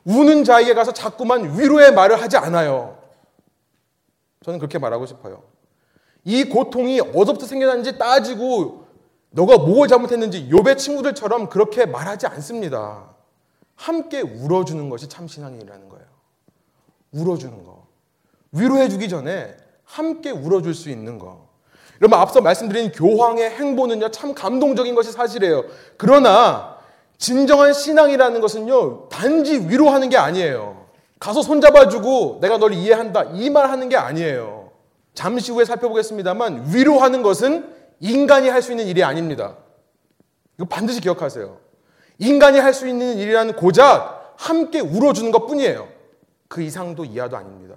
우는 자에게 가서 자꾸만 위로의 말을 하지 않아요. 저는 그렇게 말하고 싶어요. 이 고통이 어디부터 생겨났는지 따지고 너가 뭘 잘못했는지 요배 친구들처럼 그렇게 말하지 않습니다. 함께 울어주는 것이 참 신앙인이라는 거예요. 울어주는 거. 위로해주기 전에 함께 울어줄 수 있는 거. 여러분 앞서 말씀드린 교황의 행보는요 참 감동적인 것이 사실이에요. 그러나 진정한 신앙이라는 것은요 단지 위로하는 게 아니에요. 가서 손잡아주고 내가 널 이해한다 이 말 하는 게 아니에요. 잠시 후에 살펴보겠습니다만 위로하는 것은 인간이 할 수 있는 일이 아닙니다. 이거 반드시 기억하세요. 인간이 할 수 있는 일이라는 고작 함께 울어주는 것 뿐이에요. 그 이상도 이하도 아닙니다.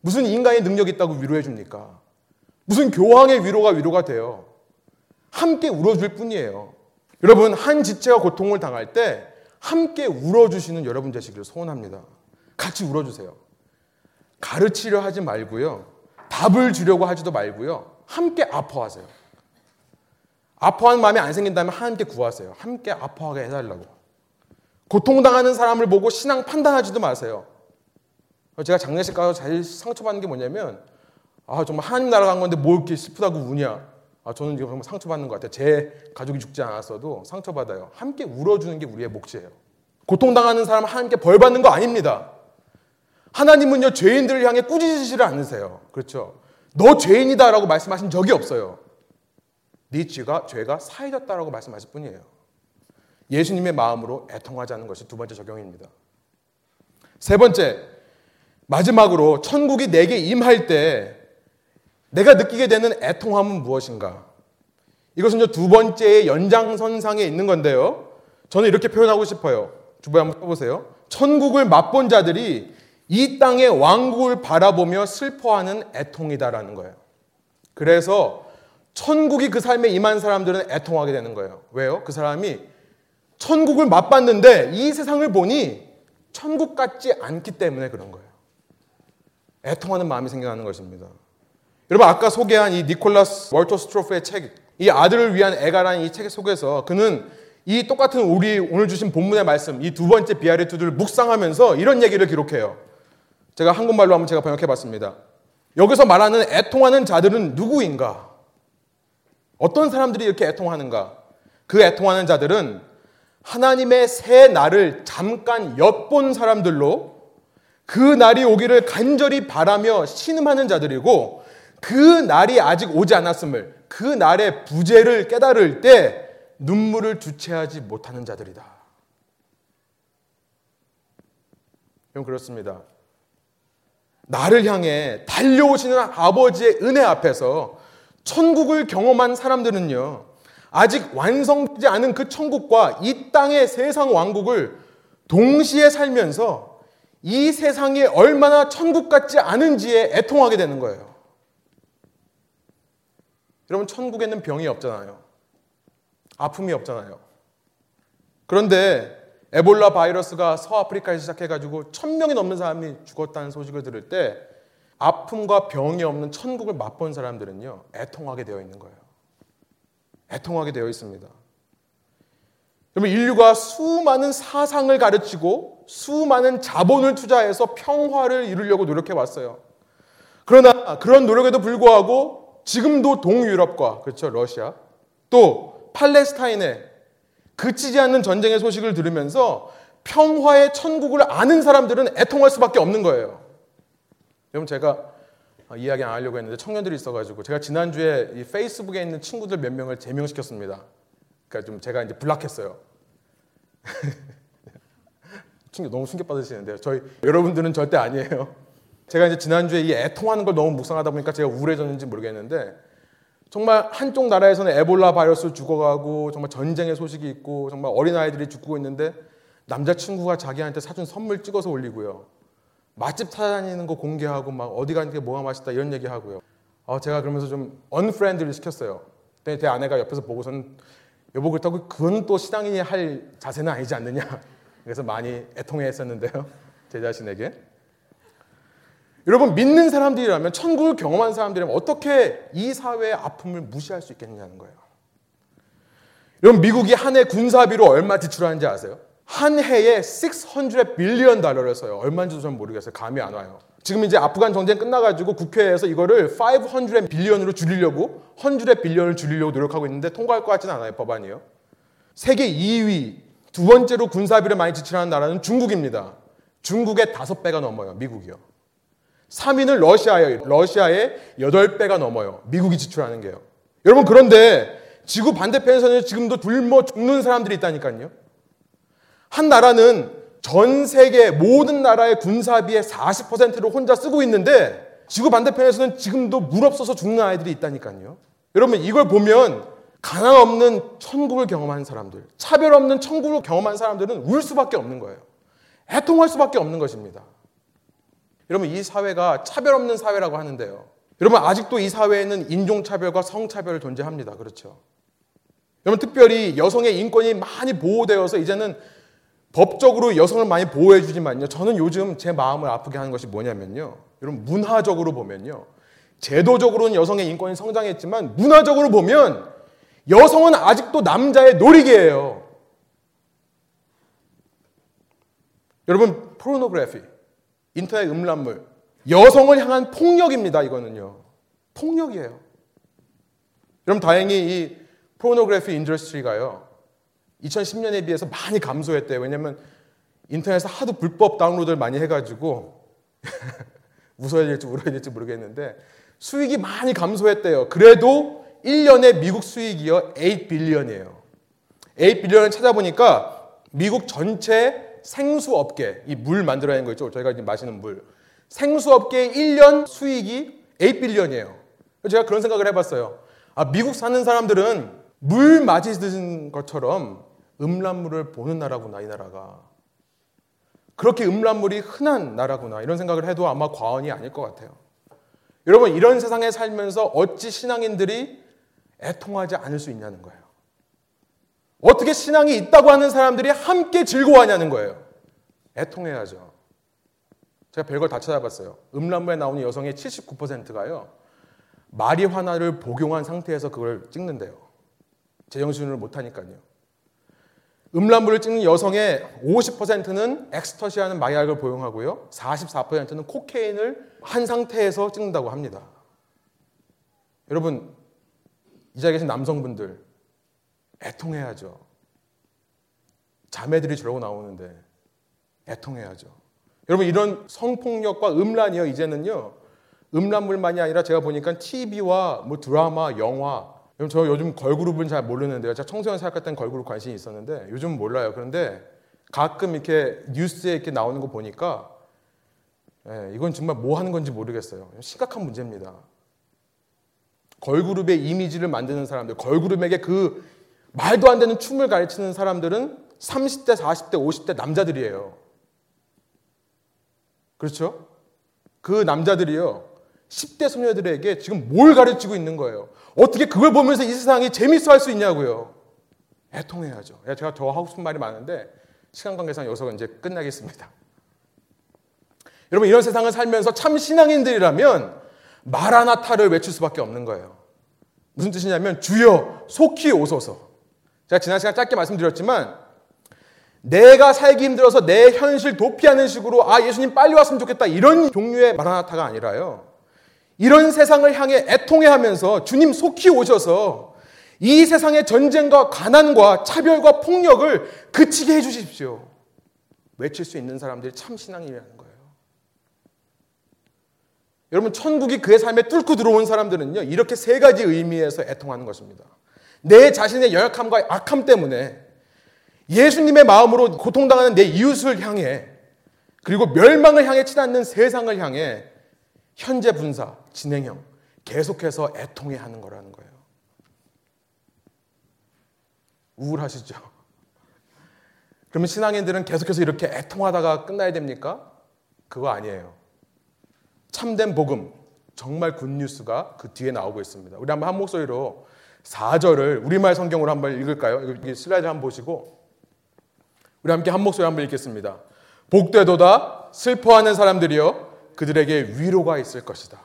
무슨 인간의 능력이 있다고 위로해 줍니까? 무슨 교황의 위로가 위로가 돼요. 함께 울어줄 뿐이에요. 여러분, 한 지체가 고통을 당할 때 함께 울어주시는 여러분 되시기를 소원합니다. 같이 울어주세요. 가르치려 하지 말고요. 답을 주려고 하지도 말고요. 함께 아파하세요. 아파하는 마음이 안 생긴다면 하나님께 구하세요. 함께 아파하게 해달라고. 고통당하는 사람을 보고 신앙 판단하지도 마세요. 제가 장례식 가서 제일 상처받는 게 뭐냐면 아 정말 하나님 나라 간 건데 뭐 이렇게 슬프다고 우냐. 아 저는 지금 정말 상처받는 것 같아요. 제 가족이 죽지 않았어도 상처받아요. 함께 울어주는 게 우리의 몫이에요. 고통당하는 사람 하나님께 벌 받는 거 아닙니다. 하나님은요 죄인들을 향해 꾸짖으시를 않으세요. 그렇죠? 너 죄인이다 라고 말씀하신 적이 없어요. 네 죄가 죄가 사해졌다라고 말씀하실 뿐이에요. 예수님의 마음으로 애통하자는 것이 두 번째 적용입니다. 세 번째, 마지막으로 천국이 내게 임할 때 내가 느끼게 되는 애통함은 무엇인가? 이것은 두 번째의 연장선상에 있는 건데요. 저는 이렇게 표현하고 싶어요. 주부에 한번 써보세요. 천국을 맛본 자들이 이 땅의 왕국을 바라보며 슬퍼하는 애통이다라는 거예요. 그래서 천국이 그 삶에 임한 사람들은 애통하게 되는 거예요. 왜요? 그 사람이 천국을 맛봤는데 이 세상을 보니 천국 같지 않기 때문에 그런 거예요. 애통하는 마음이 생겨나는 것입니다. 여러분 아까 소개한 이 니콜라스 월터 스트로프의 책, 이 아들을 위한 애가라는 이 책 속에서 그는 이 똑같은 우리 오늘 주신 본문의 말씀, 이 두 번째 비아리투드를 묵상하면서 이런 얘기를 기록해요. 제가 한국말로 한번 제가 번역해 봤습니다. 여기서 말하는 애통하는 자들은 누구인가? 어떤 사람들이 이렇게 애통하는가? 그 애통하는 자들은 하나님의 새 날을 잠깐 엿본 사람들로 그 날이 오기를 간절히 바라며 신음하는 자들이고 그 날이 아직 오지 않았음을 그 날의 부재를 깨달을 때 눈물을 주체하지 못하는 자들이다. 그럼 그렇습니다. 나를 향해 달려오시는 아버지의 은혜 앞에서 천국을 경험한 사람들은요, 아직 완성되지 않은 그 천국과 이 땅의 세상 왕국을 동시에 살면서 이 세상이 얼마나 천국 같지 않은지에 애통하게 되는 거예요. 여러분, 천국에는 병이 없잖아요. 아픔이 없잖아요. 그런데 에볼라 바이러스가 서아프리카에 시작해가지고 천 명이 넘는 사람이 죽었다는 소식을 들을 때 아픔과 병이 없는 천국을 맛본 사람들은요, 애통하게 되어 있는 거예요. 애통하게 되어 있습니다. 여러분, 인류가 수많은 사상을 가르치고 수많은 자본을 투자해서 평화를 이루려고 노력해 왔어요. 그러나 그런 노력에도 불구하고 지금도 동유럽과, 그렇죠, 러시아, 또 팔레스타인에 그치지 않는 전쟁의 소식을 들으면서 평화의 천국을 아는 사람들은 애통할 수밖에 없는 거예요. 여러분 제가 이야기 안 하려고 했는데 청년들이 있어가지고 제가 지난주에 이 페이스북에 있는 친구들 몇 명을 제명시켰습니다. 그러니까 좀 제가 이제 블락했어요. [laughs] 충격 너무 충격 받으시는데요. 저희 여러분들은 절대 아니에요. 제가 이제 지난주에 이 애통하는 걸 너무 묵상하다 보니까 제가 우울해졌는지 모르겠는데 정말 한쪽 나라에서는 에볼라 바이러스 죽어가고 정말 전쟁의 소식이 있고 정말 어린아이들이 죽고 있는데 남자친구가 자기한테 사준 선물 찍어서 올리고요. 맛집 찾아다니는 거 공개하고 막 어디 가니까 뭐가 맛있다 이런 얘기 하고요. 어, 제가 그러면서 좀 언프렌드를 시켰어요. 근데 제 아내가 옆에서 보고서는 여보 그렇다고 그건 또 신앙인이 할 자세는 아니지 않느냐. [laughs] 그래서 많이 애통해 했었는데요. [laughs] 제 자신에게. 여러분 믿는 사람들이라면 천국을 경험한 사람들이라면 어떻게 이 사회의 아픔을 무시할 수 있겠느냐는 거예요. 여러분 미국이 한 해 군사비로 얼마 지출하는지 아세요? 한 해에 600 빌리언 달러를 써요. 얼마인지도 전 모르겠어요. 감이 안 와요. 지금 이제 아프간 전쟁 끝나가지고 국회에서 이거를 500 빌리언으로 줄이려고 100 빌리언을 줄이려고 노력하고 있는데 통과할 것 같지는 않아요. 법안이요. 세계 2위 두 번째로 군사비를 많이 지출하는 나라는 중국입니다. 중국의 5배가 넘어요. 미국이요. 3위는 러시아예요. 러시아의 8배가 넘어요. 미국이 지출하는 게요. 여러분 그런데 지구 반대편에서는 지금도 굶어 죽는 사람들이 있다니까요. 한 나라는 전 세계 모든 나라의 군사비의 40%를 혼자 쓰고 있는데 지구 반대편에서는 지금도 물 없어서 죽는 아이들이 있다니까요. 여러분 이걸 보면 가난 없는 천국을 경험한 사람들, 차별 없는 천국을 경험한 사람들은 울 수밖에 없는 거예요. 애통할 수밖에 없는 것입니다. 여러분 이 사회가 차별 없는 사회라고 하는데요. 여러분 아직도 이 사회에는 인종차별과 성차별을 존재합니다. 그렇죠? 여러분 특별히 여성의 인권이 많이 보호되어서 이제는 법적으로 여성을 많이 보호해 주지만요. 저는 요즘 제 마음을 아프게 하는 것이 뭐냐면요. 여러분 문화적으로 보면요. 제도적으로는 여성의 인권이 성장했지만 문화적으로 보면 여성은 아직도 남자의 놀이개예요. 여러분 포르노그래피, 인터넷 음란물, 여성을 향한 폭력입니다. 이거는요. 폭력이에요. 여러분 다행히 이 포르노그래피 industry가요. 2010년에 비해서 많이 감소했대요. 왜냐면 인터넷에서 하도 불법 다운로드를 많이 해가지고 [laughs] 웃어야 될지 울어야 될지 모르겠는데 수익이 많이 감소했대요. 그래도 1년에 미국 수익이요 8 billion이에요. 8빌리언을 찾아보니까 미국 전체 생수업계, 이 물 만들어내는 거 있죠. 저희가 지금 마시는 물. 생수업계의 1년 수익이 8빌리언이에요. 제가 그런 생각을 해봤어요. 아, 미국 사는 사람들은 물 맞이든 것처럼 음란물을 보는 나라구나, 이 나라가. 그렇게 음란물이 흔한 나라구나, 이런 생각을 해도 아마 과언이 아닐 것 같아요. 여러분, 이런 세상에 살면서 어찌 신앙인들이 애통하지 않을 수 있냐는 거예요. 어떻게 신앙이 있다고 하는 사람들이 함께 즐거워하냐는 거예요. 애통해야죠. 제가 별걸 다 찾아봤어요. 음란물에 나오는 여성의 79%가요. 마리화나를 복용한 상태에서 그걸 찍는데요. 제정신을 못하니까요. 음란물을 찍는 여성의 50%는 엑스터시하는 마약을 복용하고요. 44%는 코케인을 한 상태에서 찍는다고 합니다. 여러분, 이 자리에 계신 남성분들, 애통해야죠. 자매들이 저러고 나오는데 애통해야죠. 여러분 이런 성폭력과 음란이요 이제는요 음란물만이 아니라 제가 보니까 TV와 뭐 드라마, 영화 여러분 저 요즘 걸그룹은 잘 모르는데요. 제가 청소년 생각할 땐 걸그룹 관심이 있었는데 요즘 몰라요. 그런데 가끔 이렇게 뉴스에 이렇게 나오는 거 보니까 예, 이건 정말 뭐 하는 건지 모르겠어요. 심각한 문제입니다. 걸그룹의 이미지를 만드는 사람들, 걸그룹에게 그 말도 안 되는 춤을 가르치는 사람들은 30대, 40대, 50대 남자들이에요. 그렇죠? 그 남자들이요. 10대 소녀들에게 지금 뭘 가르치고 있는 거예요? 어떻게 그걸 보면서 이 세상이 재밌어 할 수 있냐고요? 애통해야죠. 제가 더 하고 싶은 말이 많은데 시간 관계상 여기서 이제 끝나겠습니다. 여러분 이런 세상을 살면서 참 신앙인들이라면 마라나타를 외칠 수밖에 없는 거예요. 무슨 뜻이냐면 주여 속히 오소서. 제가 지난 시간 짧게 말씀드렸지만 내가 살기 힘들어서 내 현실 도피하는 식으로 아 예수님 빨리 왔으면 좋겠다 이런 종류의 마라나타가 아니라요. 이런 세상을 향해 애통해하면서 주님 속히 오셔서 이 세상의 전쟁과 가난과 차별과 폭력을 그치게 해주십시오. 외칠 수 있는 사람들이 참 신앙이라는 거예요. 여러분 천국이 그의 삶에 뚫고 들어온 사람들은요 이렇게 세 가지 의미에서 애통하는 것입니다. 내 자신의 열악함과 악함 때문에 예수님의 마음으로 고통당하는 내 이웃을 향해 그리고 멸망을 향해 치닫는 세상을 향해 현재 분사, 진행형 계속해서 애통해 하는 거라는 거예요. 우울하시죠? 그러면 신앙인들은 계속해서 이렇게 애통하다가 끝나야 됩니까? 그거 아니에요. 참된 복음, 정말 굿뉴스가 그 뒤에 나오고 있습니다. 우리 한번 한 목소리로 4절을 우리말 성경으로 한번 읽을까요? 여기 슬라이드 한번 보시고 우리 함께 한 목소리 한번 읽겠습니다. 복되도다 슬퍼하는 사람들이여 그들에게 위로가 있을 것이다.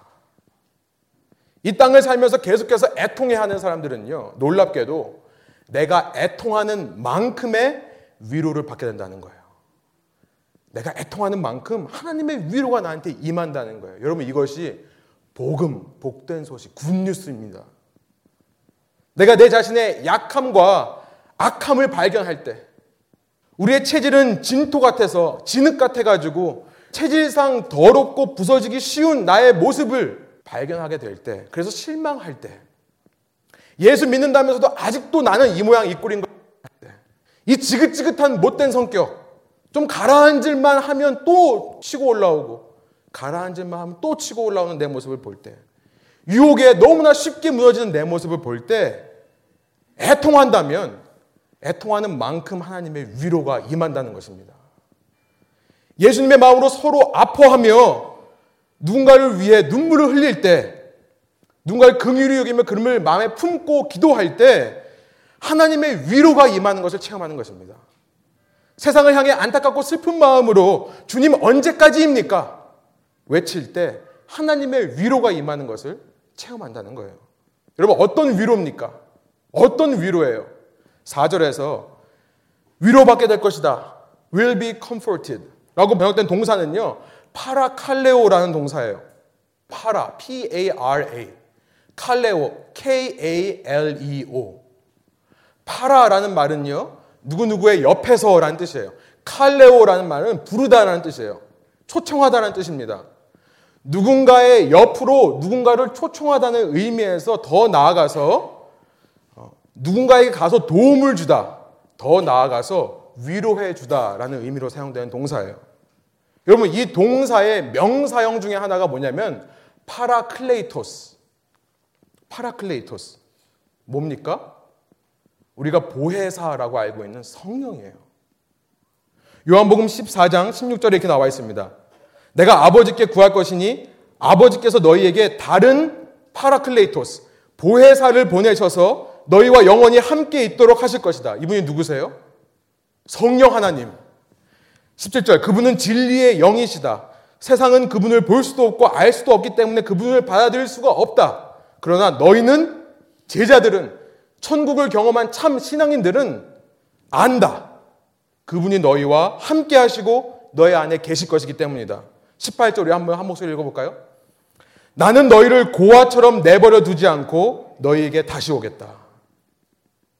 이 땅을 살면서 계속해서 애통해하는 사람들은요 놀랍게도 내가 애통하는 만큼의 위로를 받게 된다는 거예요. 내가 애통하는 만큼 하나님의 위로가 나한테 임한다는 거예요. 여러분 이것이 복음, 복된 소식, 굿뉴스입니다. 내가 내 자신의 약함과 악함을 발견할 때, 우리의 체질은 진토 같아서 진흙 같아가지고 체질상 더럽고 부서지기 쉬운 나의 모습을 발견하게 될 때, 그래서 실망할 때, 예수 믿는다면서도 아직도 나는 이 모양 이 꼴인 것 때, 이 지긋지긋한 못된 성격, 좀 가라앉을만 하면 또 치고 올라오고, 가라앉을만 하면 또 치고 올라오는 내 모습을 볼 때, 유혹에 너무나 쉽게 무너지는 내 모습을 볼 때, 애통한다면 애통하는 만큼 하나님의 위로가 임한다는 것입니다. 예수님의 마음으로 서로 아파하며 누군가를 위해 눈물을 흘릴 때, 누군가를 긍휼히 여기며 그름을 마음에 품고 기도할 때 하나님의 위로가 임하는 것을 체험하는 것입니다. 세상을 향해 안타깝고 슬픈 마음으로 주님 언제까지입니까? 외칠 때 하나님의 위로가 임하는 것을 체험한다는 거예요. 여러분 어떤 위로입니까? 어떤 위로예요? 4절에서 위로받게 될 것이다. will be comforted. 라고 번역된 동사는요. 파라칼레오라는 동사예요. 파라, P-A-R-A. 칼레오, K-A-L-E-O. 파라라는 말은요. 누구누구의 옆에서라는 뜻이에요. 칼레오라는 말은 부르다라는 뜻이에요. 초청하다라는 뜻입니다. 누군가의 옆으로 누군가를 초청하다는 의미에서 더 나아가서 누군가에게 가서 도움을 주다. 더 나아가서 위로해 주다라는 의미로 사용되는 동사예요. 여러분 이 동사의 명사형 중에 하나가 뭐냐면 파라클레이토스. 파라클레이토스. 뭡니까? 우리가 보혜사라고 알고 있는 성령이에요. 요한복음 14장 16절에 이렇게 나와 있습니다. 내가 아버지께 구할 것이니 아버지께서 너희에게 다른 파라클레이토스, 보혜사를 보내셔서 너희와 영원히 함께 있도록 하실 것이다. 이분이 누구세요? 성령 하나님. 17절, 그분은 진리의 영이시다. 세상은 그분을 볼 수도 없고 알 수도 없기 때문에 그분을 받아들일 수가 없다. 그러나 너희는 제자들은 천국을 경험한 참 신앙인들은 안다. 그분이 너희와 함께 하시고 너희 안에 계실 것이기 때문이다. 18절 우리 한번 한 목소리 읽어볼까요? 나는 너희를 고아처럼 내버려 두지 않고 너희에게 다시 오겠다.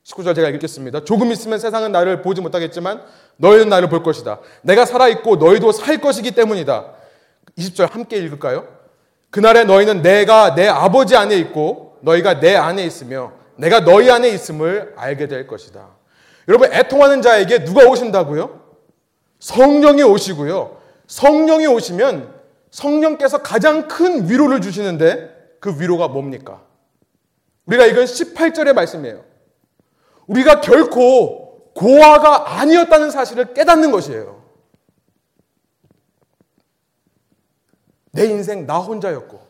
19절 제가 읽겠습니다. 조금 있으면 세상은 나를 보지 못하겠지만 너희는 나를 볼 것이다. 내가 살아있고 너희도 살 것이기 때문이다. 20절 함께 읽을까요? 그날에 너희는 내가 내 아버지 안에 있고 너희가 내 안에 있으며 내가 너희 안에 있음을 알게 될 것이다. 여러분 애통하는 자에게 누가 오신다고요? 성령이 오시고요. 성령이 오시면 성령께서 가장 큰 위로를 주시는데 그 위로가 뭡니까? 우리가 이건 18절의 말씀이에요. 우리가 결코 고아가 아니었다는 사실을 깨닫는 것이에요. 내 인생 나 혼자였고,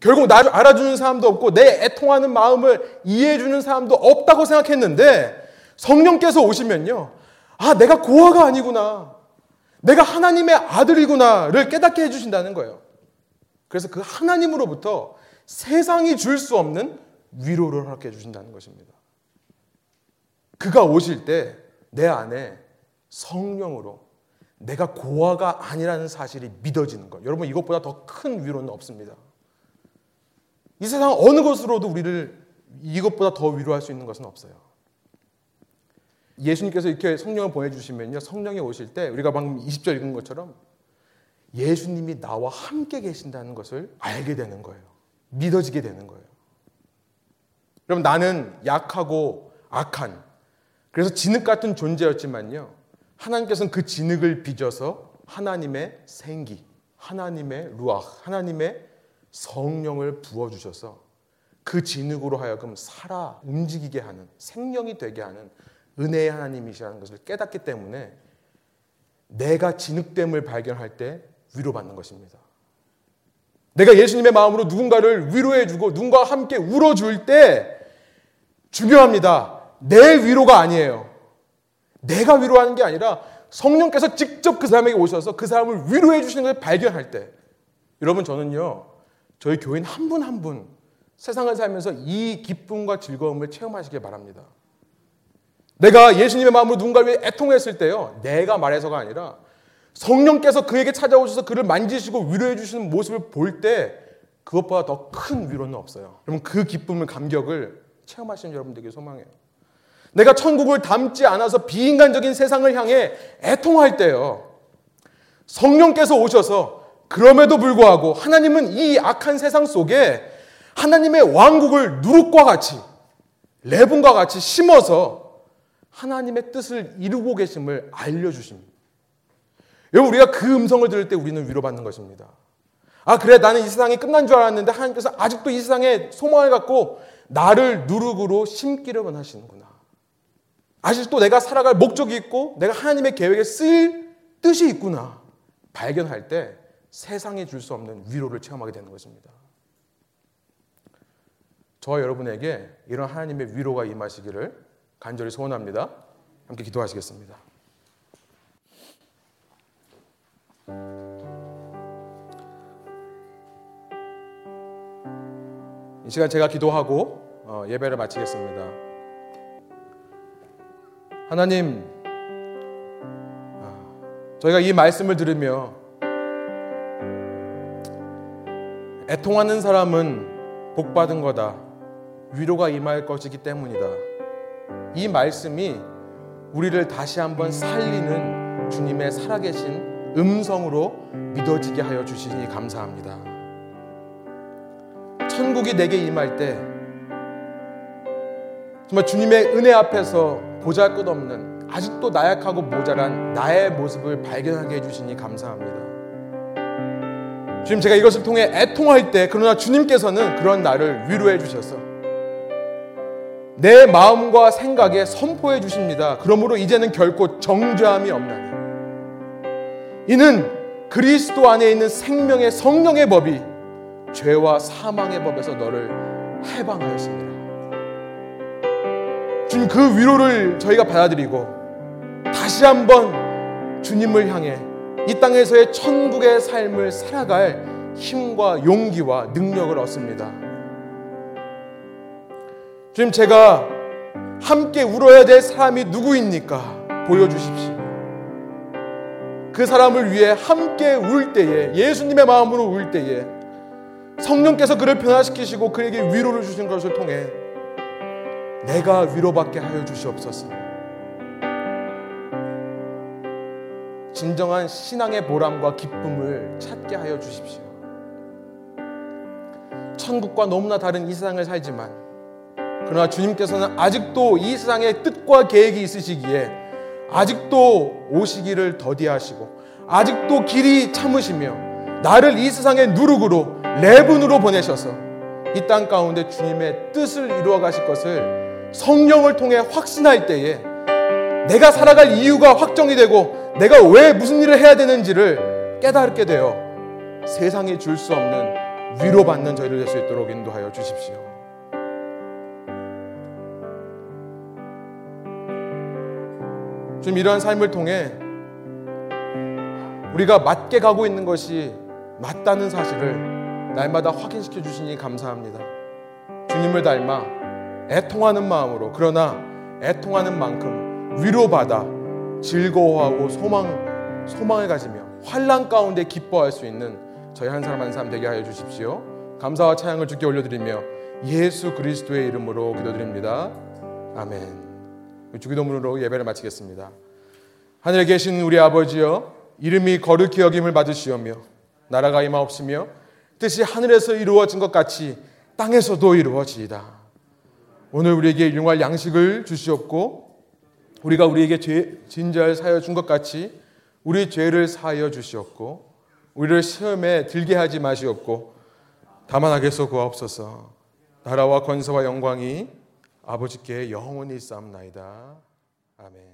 결국 나를 알아주는 사람도 없고, 내 애통하는 마음을 이해해주는 사람도 없다고 생각했는데, 성령께서 오시면요. 아, 내가 고아가 아니구나. 내가 하나님의 아들이구나를 깨닫게 해주신다는 거예요. 그래서 그 하나님으로부터 세상이 줄 수 없는 위로를 허락해 주신다는 것입니다. 그가 오실 때 내 안에 성령으로 내가 고아가 아니라는 사실이 믿어지는 것. 여러분 이것보다 더 큰 위로는 없습니다. 이 세상 어느 것으로도 우리를 이것보다 더 위로할 수 있는 것은 없어요. 예수님께서 이렇게 성령을 보내주시면요. 성령이 오실 때 우리가 방금 20절 읽은 것처럼 예수님이 나와 함께 계신다는 것을 알게 되는 거예요. 믿어지게 되는 거예요. 그럼 나는 약하고 악한, 그래서 진흙 같은 존재였지만요. 하나님께서는 그 진흙을 빚어서 하나님의 생기, 하나님의 루악, 하나님의 성령을 부어주셔서 그 진흙으로 하여금 살아 움직이게 하는, 생명이 되게 하는 은혜의 하나님이시라는 것을 깨닫기 때문에 내가 진흙됨을 발견할 때 위로받는 것입니다. 내가 예수님의 마음으로 누군가를 위로해주고 누군가와 함께 울어줄 때 중요합니다. 내 위로가 아니에요. 내가 위로하는 게 아니라 성령께서 직접 그 사람에게 오셔서 그 사람을 위로해 주시는 것을 발견할 때 여러분 저는요 저희 교인 한 분 한 분 세상을 살면서 이 기쁨과 즐거움을 체험하시길 바랍니다. 내가 예수님의 마음으로 누군가를 위해 애통했을 때요. 내가 말해서가 아니라 성령께서 그에게 찾아오셔서 그를 만지시고 위로해 주시는 모습을 볼 때 그것보다 더 큰 위로는 없어요. 여러분 그 기쁨을 감격을 체험하시는 여러분 되게 소망해요. 내가 천국을 담지 않아서 비인간적인 세상을 향해 애통할 때요. 성령께서 오셔서 그럼에도 불구하고 하나님은 이 악한 세상 속에 하나님의 왕국을 누룩과 같이 레분과 같이 심어서 하나님의 뜻을 이루고 계심을 알려주십니다. 여러분, 우리가 그 음성을 들을 때 우리는 위로받는 것입니다. 아, 그래, 나는 이 세상이 끝난 줄 알았는데 하나님께서 아직도 이 세상에 소망을 갖고 나를 누룩으로 심기를 하시는구나. 아직도 내가 살아갈 목적이 있고 내가 하나님의 계획에 쓰일 뜻이 있구나. 발견할 때 세상에 줄수 없는 위로를 체험하게 되는 것입니다. 저와 여러분에게 이런 하나님의 위로가 임하시기를 간절히 소원합니다. 함께 기도하시겠습니다. 이 시간 제가 기도하고 어, 예배를 마치겠습니다. 하나님, 아, 저희가 이 말씀을 들으며 애통하는 사람은 복받은 거다. 위로가 임할 것이기 때문이다. 이 말씀이 우리를 다시 한번 살리는 주님의 살아계신 음성으로 믿어지게 하여 주시니 감사합니다. 천국이 내게 임할 때 정말 주님의 은혜 앞에서 보잘 것 없는 아직도 나약하고 모자란 나의 모습을 발견하게 해주시니 감사합니다. 주님 제가 이것을 통해 애통할 때 그러나 주님께서는 그런 나를 위로해 주셔서 내 마음과 생각에 선포해 주십니다. 그러므로 이제는 결코 정죄함이 없나니 이는 그리스도 안에 있는 생명의 성령의 법이 죄와 사망의 법에서 너를 해방하였습니다. 주님 그 위로를 저희가 받아들이고 다시 한번 주님을 향해 이 땅에서의 천국의 삶을 살아갈 힘과 용기와 능력을 얻습니다. 주님 제가 함께 울어야 될 사람이 누구입니까? 보여주십시오. 그 사람을 위해 함께 울 때에 예수님의 마음으로 울 때에 성령께서 그를 변화시키시고 그에게 위로를 주신 것을 통해 내가 위로받게 하여 주시옵소서. 진정한 신앙의 보람과 기쁨을 찾게 하여 주십시오. 천국과 너무나 다른 이 세상을 살지만 그러나 주님께서는 아직도 이 세상의 뜻과 계획이 있으시기에 아직도 오시기를 더디하시고 아직도 길이 참으시며 나를 이 세상의 누룩으로 레분으로 보내셔서 이 땅 가운데 주님의 뜻을 이루어 가실 것을 성령을 통해 확신할 때에 내가 살아갈 이유가 확정이 되고 내가 왜 무슨 일을 해야 되는지를 깨닫게 되어 세상이 줄 수 없는 위로받는 저희를 될 수 있도록 인도하여 주십시오. 좀 이러한 삶을 통해 우리가 맞게 가고 있는 것이 맞다는 사실을 날마다 확인시켜 주시니 감사합니다. 주님을 닮아 애통하는 마음으로 그러나 애통하는 만큼 위로받아 즐거워하고 소망 소망을 가지며 환란 가운데 기뻐할 수 있는 저희 한 사람 한 사람 되게 하여 주십시오. 감사와 찬양을 주께 올려드리며 예수 그리스도의 이름으로 기도드립니다. 아멘. 주기도문으로 예배를 마치겠습니다. 하늘에 계신 우리 아버지여 이름이 거룩히 여김을 받으시오며 나라가 임하옵시며 뜻이 하늘에서 이루어진 것 같이 땅에서도 이루어지이다. 오늘 우리에게 용할 양식을 주시옵고 우리가 우리에게 죄, 진절 사여 준 것 같이 우리 죄를 사하여 주시옵고 우리를 시험에 들게 하지 마시옵고 다만 하게서 구하옵소서 나라와 권세와 영광이 아버지께 영원히 쌓옵나이다. 아멘.